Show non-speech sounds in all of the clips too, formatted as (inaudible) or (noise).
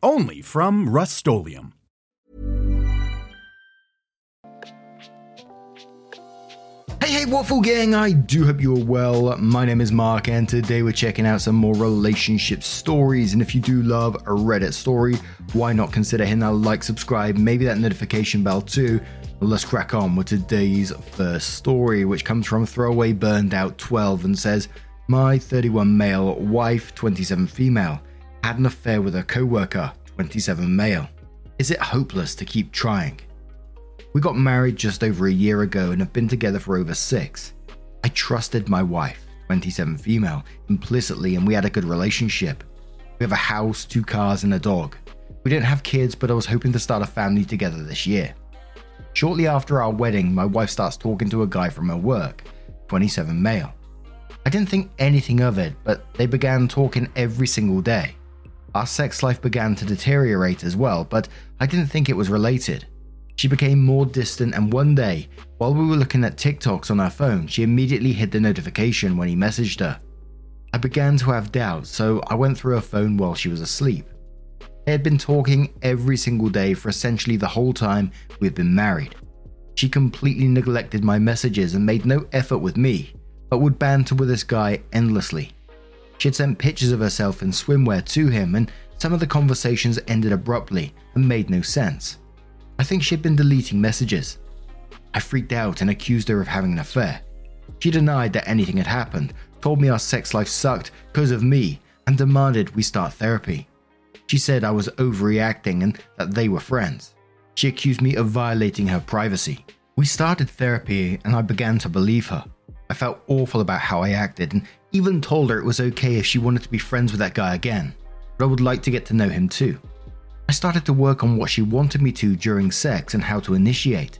Only from Rust Hey, hey, Waffle Gang, I do hope you're well. My name is Mark, and today we're checking out some more relationship stories. And if you do love a Reddit story, why not consider hitting that like, subscribe, maybe that notification bell too? Let's crack on with today's first story, which comes from Throwaway Burned Out 12 and says, My 31 male, wife 27 female, had an affair with a co worker 27 male. Is it hopeless to keep trying? We got married just over a year ago and have been together for over six. I trusted my wife, 27 female, implicitly, and we had a good relationship. We have a house, two cars, and a dog. We don't have kids, but I was hoping to start a family together this year. Shortly after our wedding, my wife starts talking to a guy from her work, 27 male. I didn't think anything of it, but they began talking every single day. Our sex life began to deteriorate as well, but I didn't think it was related. She became more distant, and one day, while we were looking at TikToks on our phone, she immediately hid the notification when he messaged her. I began to have doubts, so I went through her phone while she was asleep. They had been talking every single day for essentially the whole time we had been married. She completely neglected my messages and made no effort with me, but would banter with this guy endlessly. She had sent pictures of herself in swimwear to him, and some of the conversations ended abruptly and made no sense. I think she had been deleting messages. I freaked out and accused her of having an affair. She denied that anything had happened, told me our sex life sucked because of me, and demanded we start therapy. She said I was overreacting and that they were friends. She accused me of violating her privacy. We started therapy and I began to believe her. I felt awful about how I acted and even told her it was okay if she wanted to be friends with that guy again, but I would like to get to know him too. I started to work on what she wanted me to during sex and how to initiate.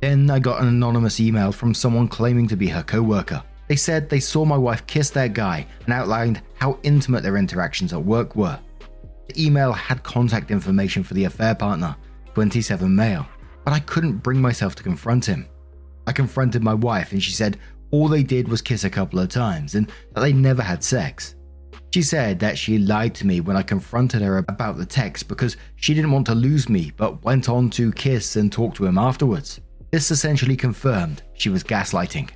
Then I got an anonymous email from someone claiming to be her co worker. They said they saw my wife kiss that guy and outlined how intimate their interactions at work were. The email had contact information for the affair partner, 27 male, but I couldn't bring myself to confront him. I confronted my wife and she said all they did was kiss a couple of times and that they never had sex. She said that she lied to me when I confronted her about the text because she didn't want to lose me but went on to kiss and talk to him afterwards. This essentially confirmed she was gaslighting.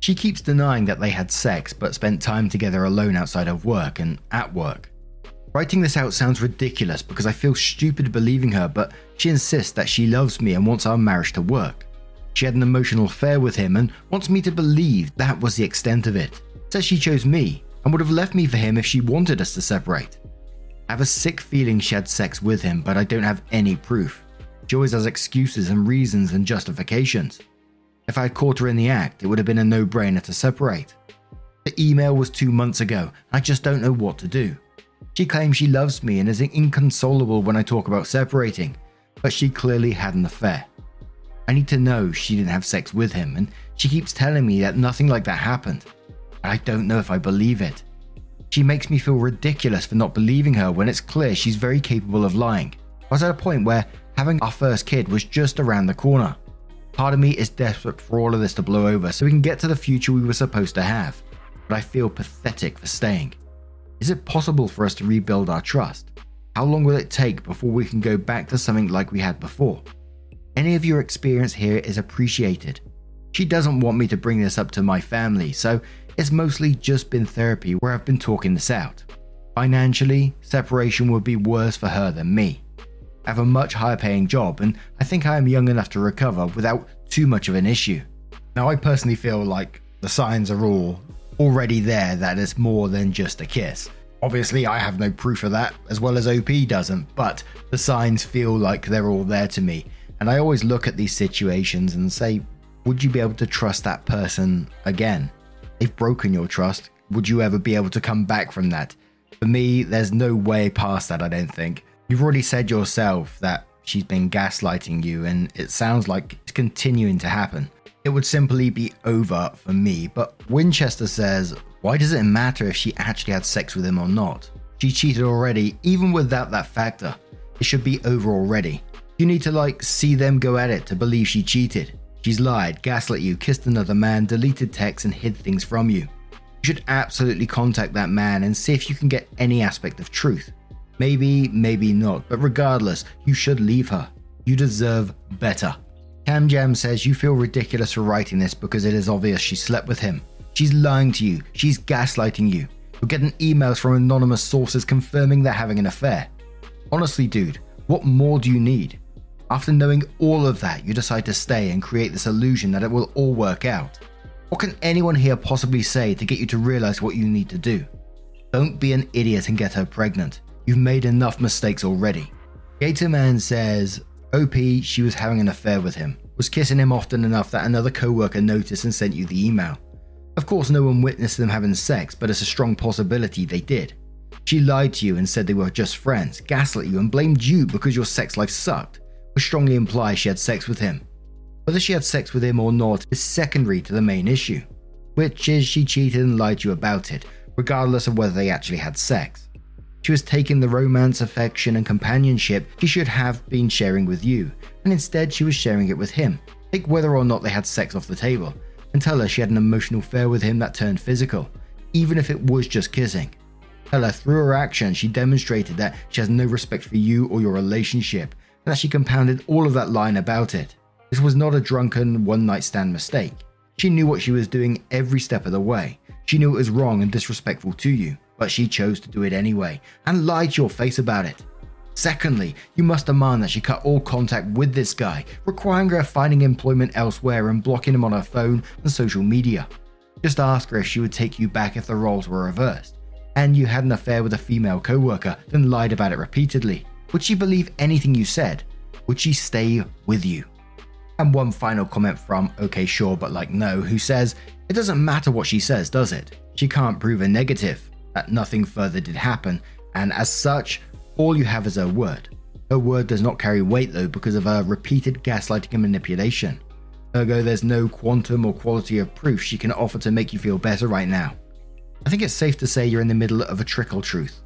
She keeps denying that they had sex but spent time together alone outside of work and at work. Writing this out sounds ridiculous because I feel stupid believing her, but she insists that she loves me and wants our marriage to work. She had an emotional affair with him and wants me to believe that was the extent of it. Says she chose me and would have left me for him if she wanted us to separate. I have a sick feeling she had sex with him, but I don't have any proof. She always has excuses and reasons and justifications. If I had caught her in the act, it would have been a no brainer to separate. The email was two months ago, I just don't know what to do. She claims she loves me and is inconsolable when I talk about separating, but she clearly had an affair. I need to know she didn't have sex with him, and she keeps telling me that nothing like that happened. I don't know if I believe it. She makes me feel ridiculous for not believing her when it's clear she's very capable of lying. I was at a point where having our first kid was just around the corner. Part of me is desperate for all of this to blow over so we can get to the future we were supposed to have, but I feel pathetic for staying. Is it possible for us to rebuild our trust? How long will it take before we can go back to something like we had before? Any of your experience here is appreciated. She doesn't want me to bring this up to my family, so it's mostly just been therapy where I've been talking this out. Financially, separation would be worse for her than me. I have a much higher paying job, and I think I am young enough to recover without too much of an issue. Now, I personally feel like the signs are all already there that it's more than just a kiss. Obviously, I have no proof of that, as well as OP doesn't, but the signs feel like they're all there to me. And I always look at these situations and say, would you be able to trust that person again? they've broken your trust, would you ever be able to come back from that? For me, there's no way past that, I don't think. You've already said yourself that she's been gaslighting you, and it sounds like it's continuing to happen. It would simply be over for me, but Winchester says, Why does it matter if she actually had sex with him or not? She cheated already, even without that factor. It should be over already. You need to, like, see them go at it to believe she cheated. She's lied, gaslit you, kissed another man, deleted texts, and hid things from you. You should absolutely contact that man and see if you can get any aspect of truth. Maybe, maybe not, but regardless, you should leave her. You deserve better. Cam Jam says you feel ridiculous for writing this because it is obvious she slept with him. She's lying to you, she's gaslighting you. You're getting emails from anonymous sources confirming they're having an affair. Honestly, dude, what more do you need? After knowing all of that, you decide to stay and create this illusion that it will all work out. What can anyone here possibly say to get you to realize what you need to do? Don't be an idiot and get her pregnant. You've made enough mistakes already. Gatorman says, OP, she was having an affair with him, was kissing him often enough that another co worker noticed and sent you the email. Of course, no one witnessed them having sex, but it's a strong possibility they did. She lied to you and said they were just friends, gaslit you, and blamed you because your sex life sucked, which strongly implies she had sex with him. Whether she had sex with him or not is secondary to the main issue, which is she cheated and lied to you about it, regardless of whether they actually had sex. She was taking the romance, affection, and companionship she should have been sharing with you, and instead she was sharing it with him. Take whether or not they had sex off the table, and tell her she had an emotional affair with him that turned physical, even if it was just kissing. Tell her through her actions she demonstrated that she has no respect for you or your relationship, that she compounded all of that lying about it. This was not a drunken one night stand mistake. She knew what she was doing every step of the way. She knew it was wrong and disrespectful to you but she chose to do it anyway and lied to your face about it. Secondly, you must demand that she cut all contact with this guy, requiring her finding employment elsewhere and blocking him on her phone and social media. Just ask her if she would take you back if the roles were reversed, and you had an affair with a female co worker, then lied about it repeatedly. Would she believe anything you said? Would she stay with you? And one final comment from OK Sure But Like No, who says, It doesn't matter what she says, does it? She can't prove a negative that nothing further did happen, and as such, all you have is her word. Her word does not carry weight though because of her repeated gaslighting and manipulation. Ergo, there's no quantum or quality of proof she can offer to make you feel better right now. I think it's safe to say you're in the middle of a trickle truth.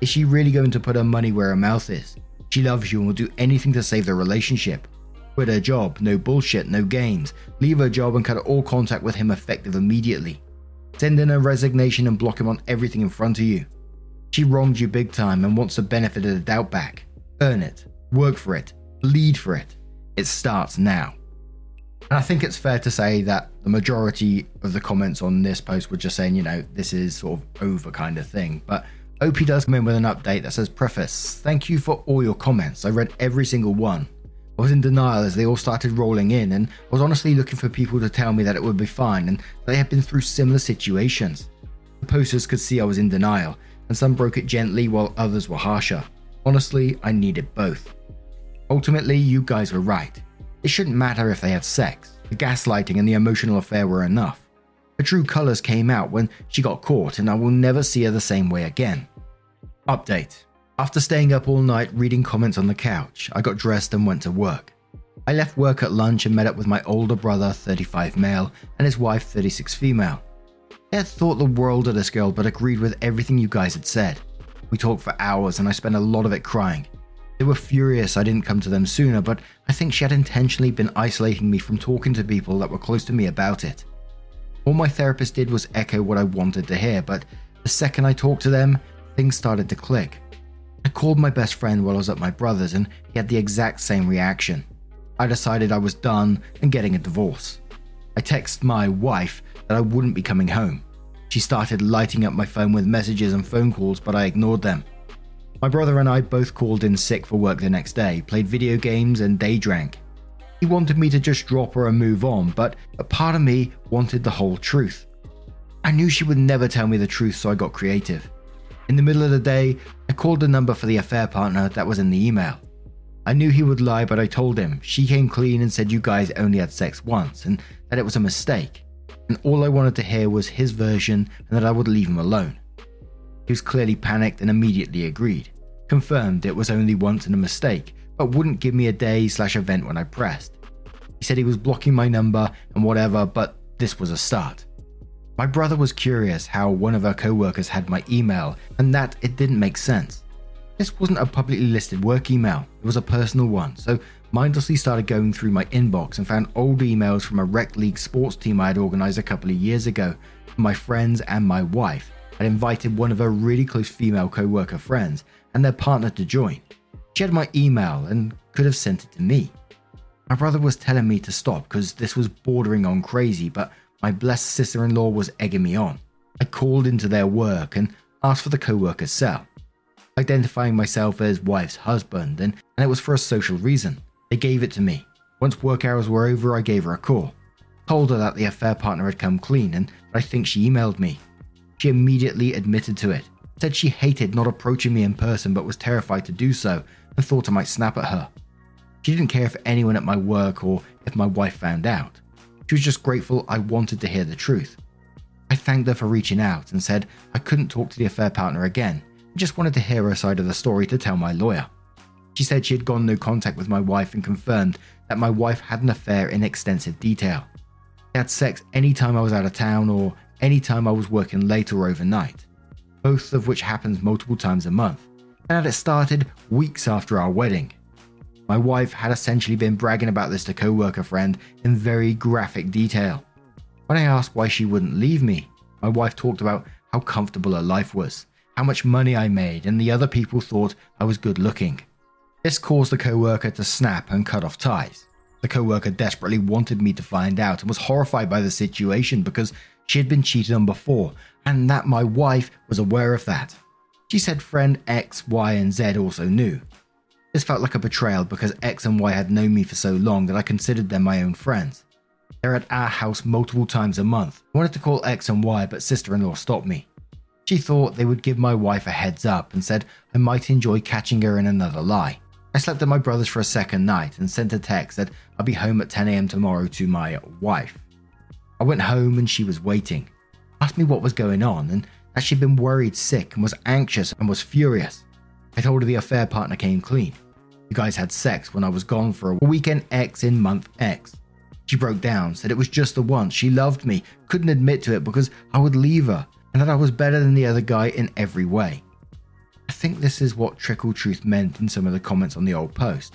Is she really going to put her money where her mouth is? She loves you and will do anything to save the relationship. Quit her job, no bullshit, no games. Leave her job and cut all contact with him effective immediately. Send in a resignation and block him on everything in front of you. She wronged you big time and wants the benefit of the doubt back. Earn it, work for it, bleed for it. It starts now. And I think it's fair to say that the majority of the comments on this post were just saying, you know, this is sort of over kind of thing. But OP does come in with an update that says, Preface, thank you for all your comments. I read every single one. I was in denial as they all started rolling in, and I was honestly looking for people to tell me that it would be fine and they had been through similar situations. The posters could see I was in denial, and some broke it gently while others were harsher. Honestly, I needed both. Ultimately, you guys were right. It shouldn't matter if they had sex. The gaslighting and the emotional affair were enough. Her true colours came out when she got caught, and I will never see her the same way again. Update after staying up all night reading comments on the couch, I got dressed and went to work. I left work at lunch and met up with my older brother, 35 male, and his wife, 36 female. I had thought the world of this girl, but agreed with everything you guys had said. We talked for hours and I spent a lot of it crying. They were furious I didn't come to them sooner, but I think she had intentionally been isolating me from talking to people that were close to me about it. All my therapist did was echo what I wanted to hear, but the second I talked to them, things started to click. I called my best friend while I was at my brother's, and he had the exact same reaction. I decided I was done and getting a divorce. I texted my wife that I wouldn't be coming home. She started lighting up my phone with messages and phone calls, but I ignored them. My brother and I both called in sick for work the next day, played video games, and day drank. He wanted me to just drop her and move on, but a part of me wanted the whole truth. I knew she would never tell me the truth, so I got creative. In the middle of the day, I called the number for the affair partner that was in the email. I knew he would lie, but I told him. She came clean and said you guys only had sex once and that it was a mistake. And all I wanted to hear was his version and that I would leave him alone. He was clearly panicked and immediately agreed. confirmed it was only once and a mistake, but wouldn't give me a day slash event when I pressed. He said he was blocking my number and whatever, but this was a start. My brother was curious how one of our co workers had my email and that it didn't make sense. This wasn't a publicly listed work email, it was a personal one, so mindlessly started going through my inbox and found old emails from a rec league sports team I had organised a couple of years ago my friends and my wife. I'd invited one of her really close female co worker friends and their partner to join. She had my email and could have sent it to me. My brother was telling me to stop because this was bordering on crazy, but my blessed sister in law was egging me on. I called into their work and asked for the co worker's cell, identifying myself as wife's husband, and, and it was for a social reason. They gave it to me. Once work hours were over, I gave her a call. Told her that the affair partner had come clean, and I think she emailed me. She immediately admitted to it, said she hated not approaching me in person but was terrified to do so, and thought I might snap at her. She didn't care if anyone at my work or if my wife found out. She was just grateful I wanted to hear the truth. I thanked her for reaching out and said I couldn't talk to the affair partner again, just wanted to hear her side of the story to tell my lawyer. She said she had gone no contact with my wife and confirmed that my wife had an affair in extensive detail. They had sex any time I was out of town or any time I was working late or overnight, both of which happens multiple times a month, and had it started weeks after our wedding. My wife had essentially been bragging about this to co-worker friend in very graphic detail. When I asked why she wouldn't leave me, my wife talked about how comfortable her life was, how much money I made, and the other people thought I was good looking. This caused the co-worker to snap and cut off ties. The co-worker desperately wanted me to find out and was horrified by the situation because she had been cheated on before and that my wife was aware of that. She said friend X, Y, and Z also knew. This felt like a betrayal because X and Y had known me for so long that I considered them my own friends. They're at our house multiple times a month. I wanted to call X and Y, but sister in law stopped me. She thought they would give my wife a heads up and said I might enjoy catching her in another lie. I slept at my brother's for a second night and sent a text that I'll be home at 10am tomorrow to my wife. I went home and she was waiting. Asked me what was going on and she'd been worried sick and was anxious and was furious. I told her the affair partner came clean. You guys had sex when I was gone for a weekend X in month X. She broke down, said it was just the once. She loved me, couldn't admit to it because I would leave her, and that I was better than the other guy in every way. I think this is what Trickle Truth meant in some of the comments on the old post.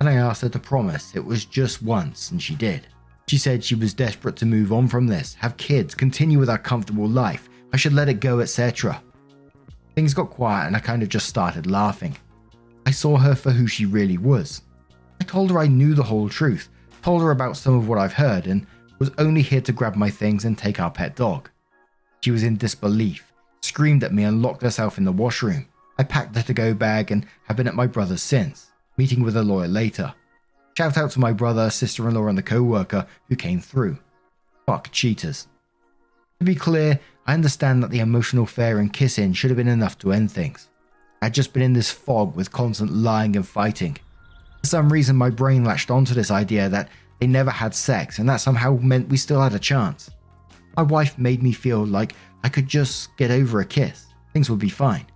And I asked her to promise it was just once, and she did. She said she was desperate to move on from this, have kids, continue with our comfortable life. I should let it go, etc. Things got quiet and I kind of just started laughing. I saw her for who she really was. I told her I knew the whole truth, told her about some of what I've heard, and was only here to grab my things and take our pet dog. She was in disbelief, screamed at me, and locked herself in the washroom. I packed her to go bag and have been at my brother's since, meeting with a lawyer later. Shout out to my brother, sister in law, and the co worker who came through. Fuck cheaters. To be clear, I understand that the emotional fare and kissing should have been enough to end things. I'd just been in this fog with constant lying and fighting. For some reason, my brain latched onto this idea that they never had sex and that somehow meant we still had a chance. My wife made me feel like I could just get over a kiss, things would be fine.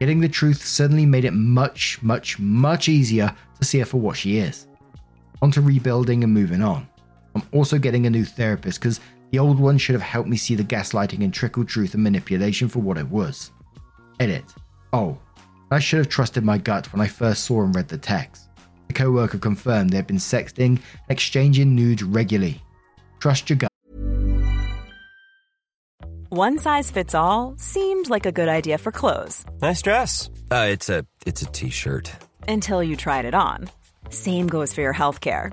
Getting the truth suddenly made it much, much, much easier to see her for what she is. On to rebuilding and moving on. I'm also getting a new therapist because the old one should have helped me see the gaslighting and trickle truth and manipulation for what it was. Edit. Oh, I should have trusted my gut when I first saw and read the text. The co worker confirmed they had been sexting and exchanging nudes regularly. Trust your gut. One size fits all seemed like a good idea for clothes. Nice dress. Uh, it's a it's a t-shirt. Until you tried it on. Same goes for your healthcare.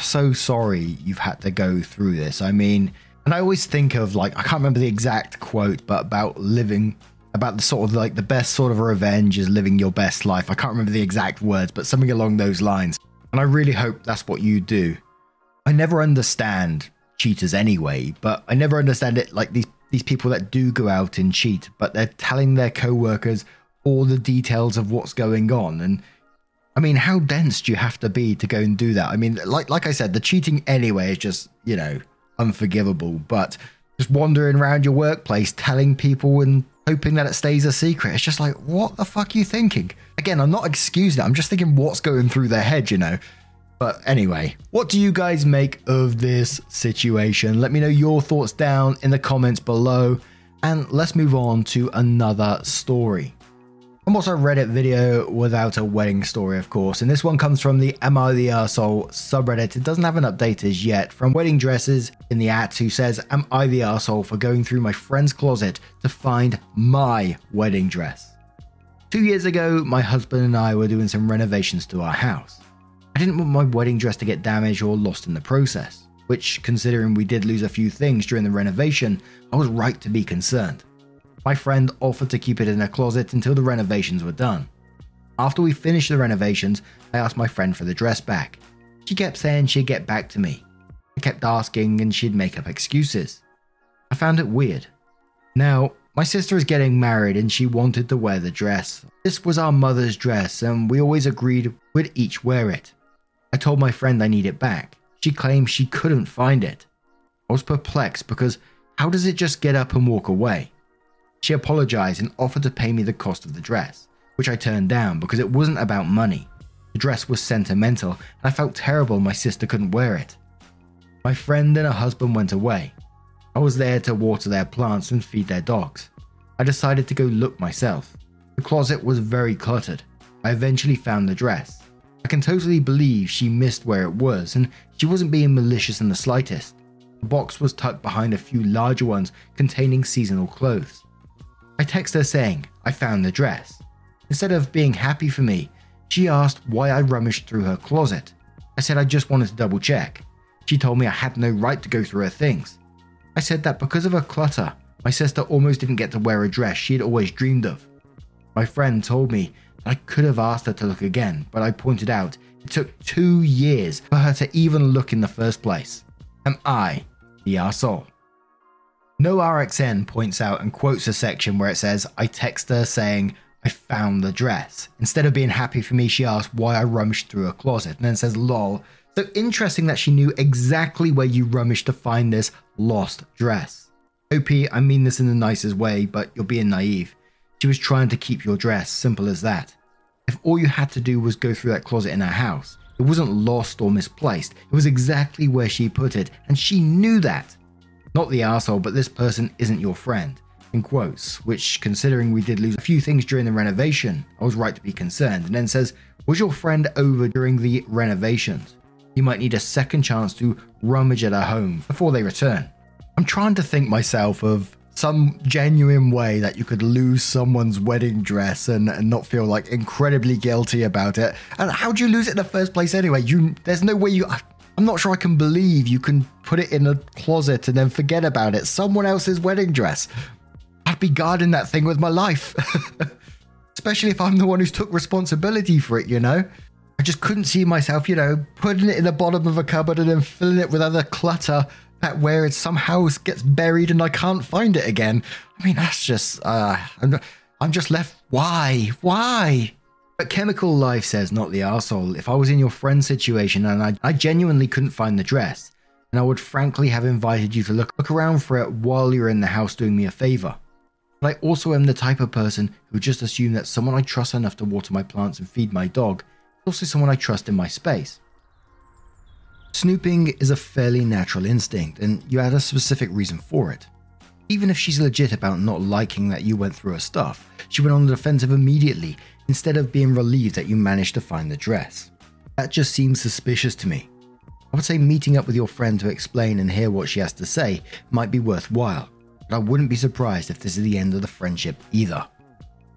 so sorry you've had to go through this. I mean, and I always think of like I can't remember the exact quote, but about living about the sort of like the best sort of revenge is living your best life. I can't remember the exact words, but something along those lines. And I really hope that's what you do. I never understand cheaters anyway, but I never understand it like these these people that do go out and cheat, but they're telling their co-workers all the details of what's going on and I mean, how dense do you have to be to go and do that? I mean, like like I said, the cheating anyway is just, you know, unforgivable, but just wandering around your workplace telling people and hoping that it stays a secret. It's just like, what the fuck are you thinking? Again, I'm not excusing it. I'm just thinking what's going through their head, you know. But anyway, what do you guys make of this situation? Let me know your thoughts down in the comments below. And let's move on to another story. I'm also a Reddit video without a wedding story, of course, and this one comes from the Am I the Arsehole subreddit. It doesn't have an update as yet from Wedding Dresses in the at who says, Am I the arsehole for going through my friend's closet to find my wedding dress? Two years ago, my husband and I were doing some renovations to our house. I didn't want my wedding dress to get damaged or lost in the process, which, considering we did lose a few things during the renovation, I was right to be concerned. My friend offered to keep it in her closet until the renovations were done. After we finished the renovations, I asked my friend for the dress back. She kept saying she'd get back to me. I kept asking and she'd make up excuses. I found it weird. Now, my sister is getting married and she wanted to wear the dress. This was our mother's dress and we always agreed we'd each wear it. I told my friend I need it back. She claimed she couldn't find it. I was perplexed because how does it just get up and walk away? She apologized and offered to pay me the cost of the dress, which I turned down because it wasn't about money. The dress was sentimental, and I felt terrible my sister couldn't wear it. My friend and her husband went away. I was there to water their plants and feed their dogs. I decided to go look myself. The closet was very cluttered. I eventually found the dress. I can totally believe she missed where it was, and she wasn't being malicious in the slightest. The box was tucked behind a few larger ones containing seasonal clothes. I text her saying, I found the dress. Instead of being happy for me, she asked why I rummaged through her closet. I said I just wanted to double check. She told me I had no right to go through her things. I said that because of her clutter, my sister almost didn't get to wear a dress she had always dreamed of. My friend told me I could have asked her to look again, but I pointed out it took two years for her to even look in the first place. Am I the arsehole? No RXN points out and quotes a section where it says, I text her saying, I found the dress. Instead of being happy for me, she asked why I rummaged through a closet and then says, lol. So interesting that she knew exactly where you rummaged to find this lost dress. OP, I mean this in the nicest way, but you're being naive. She was trying to keep your dress, simple as that. If all you had to do was go through that closet in her house, it wasn't lost or misplaced. It was exactly where she put it, and she knew that. Not the asshole, but this person isn't your friend. In quotes, which, considering we did lose a few things during the renovation, I was right to be concerned. And then says, Was your friend over during the renovations? You might need a second chance to rummage at her home before they return. I'm trying to think myself of some genuine way that you could lose someone's wedding dress and, and not feel like incredibly guilty about it. And how do you lose it in the first place anyway? You there's no way you I'm not sure I can believe you can put it in a closet and then forget about it. Someone else's wedding dress. I'd be guarding that thing with my life. (laughs) Especially if I'm the one who's took responsibility for it, you know? I just couldn't see myself, you know, putting it in the bottom of a cupboard and then filling it with other clutter that where it somehow gets buried and I can't find it again. I mean, that's just, uh, I'm, I'm just left. Why? Why? But Chemical Life says, not the arsehole. If I was in your friend's situation and I, I genuinely couldn't find the dress, then I would frankly have invited you to look, look around for it while you're in the house doing me a favor. But I also am the type of person who just assume that someone I trust enough to water my plants and feed my dog is also someone I trust in my space. Snooping is a fairly natural instinct, and you had a specific reason for it. Even if she's legit about not liking that you went through her stuff, she went on the defensive immediately instead of being relieved that you managed to find the dress. That just seems suspicious to me. I would say meeting up with your friend to explain and hear what she has to say might be worthwhile, but I wouldn't be surprised if this is the end of the friendship either.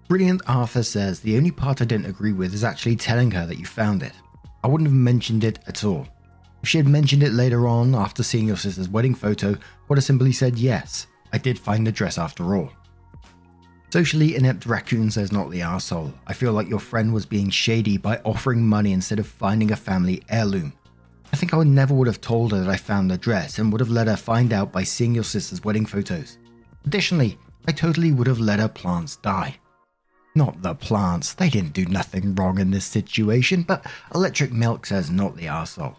Brilliant Arthur says the only part I didn't agree with is actually telling her that you found it. I wouldn't have mentioned it at all. If she had mentioned it later on after seeing your sister's wedding photo, I would have simply said yes, I did find the dress after all. Socially inept raccoon says not the arsehole. I feel like your friend was being shady by offering money instead of finding a family heirloom. I think I would never would have told her that I found the dress and would have let her find out by seeing your sister's wedding photos. Additionally, I totally would have let her plants die. Not the plants, they didn't do nothing wrong in this situation, but Electric Milk says not the arsehole.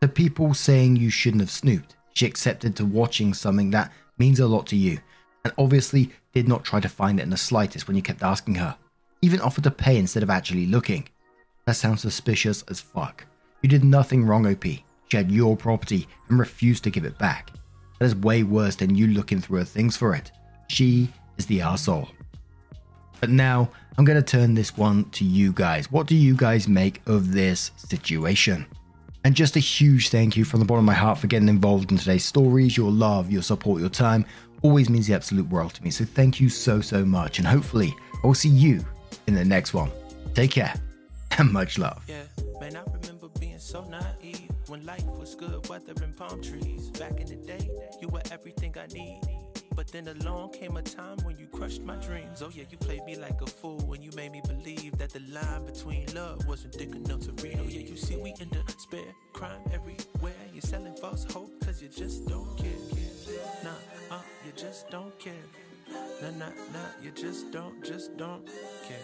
The people saying you shouldn't have snooped, she accepted to watching something that means a lot to you, and obviously did not try to find it in the slightest when you kept asking her. Even offered to pay instead of actually looking. That sounds suspicious as fuck. You did nothing wrong, OP. She had your property and refused to give it back. That is way worse than you looking through her things for it. She is the arsehole. But now I'm going to turn this one to you guys. What do you guys make of this situation? And just a huge thank you from the bottom of my heart for getting involved in today's stories. Your love, your support, your time always means the absolute world to me. So thank you so, so much. And hopefully, I will see you in the next one. Take care (laughs) and much love. Yeah, so naive when life was good, weather and palm trees. Back in the day, you were everything I need. But then along came a time when you crushed my dreams. Oh, yeah, you played me like a fool when you made me believe that the line between love wasn't thick enough to read. Oh, yeah, you see, we in despair, crime everywhere. You're selling false hope because you just don't care. Nah, uh, you just don't care. Nah, nah, nah, you just don't, just don't care.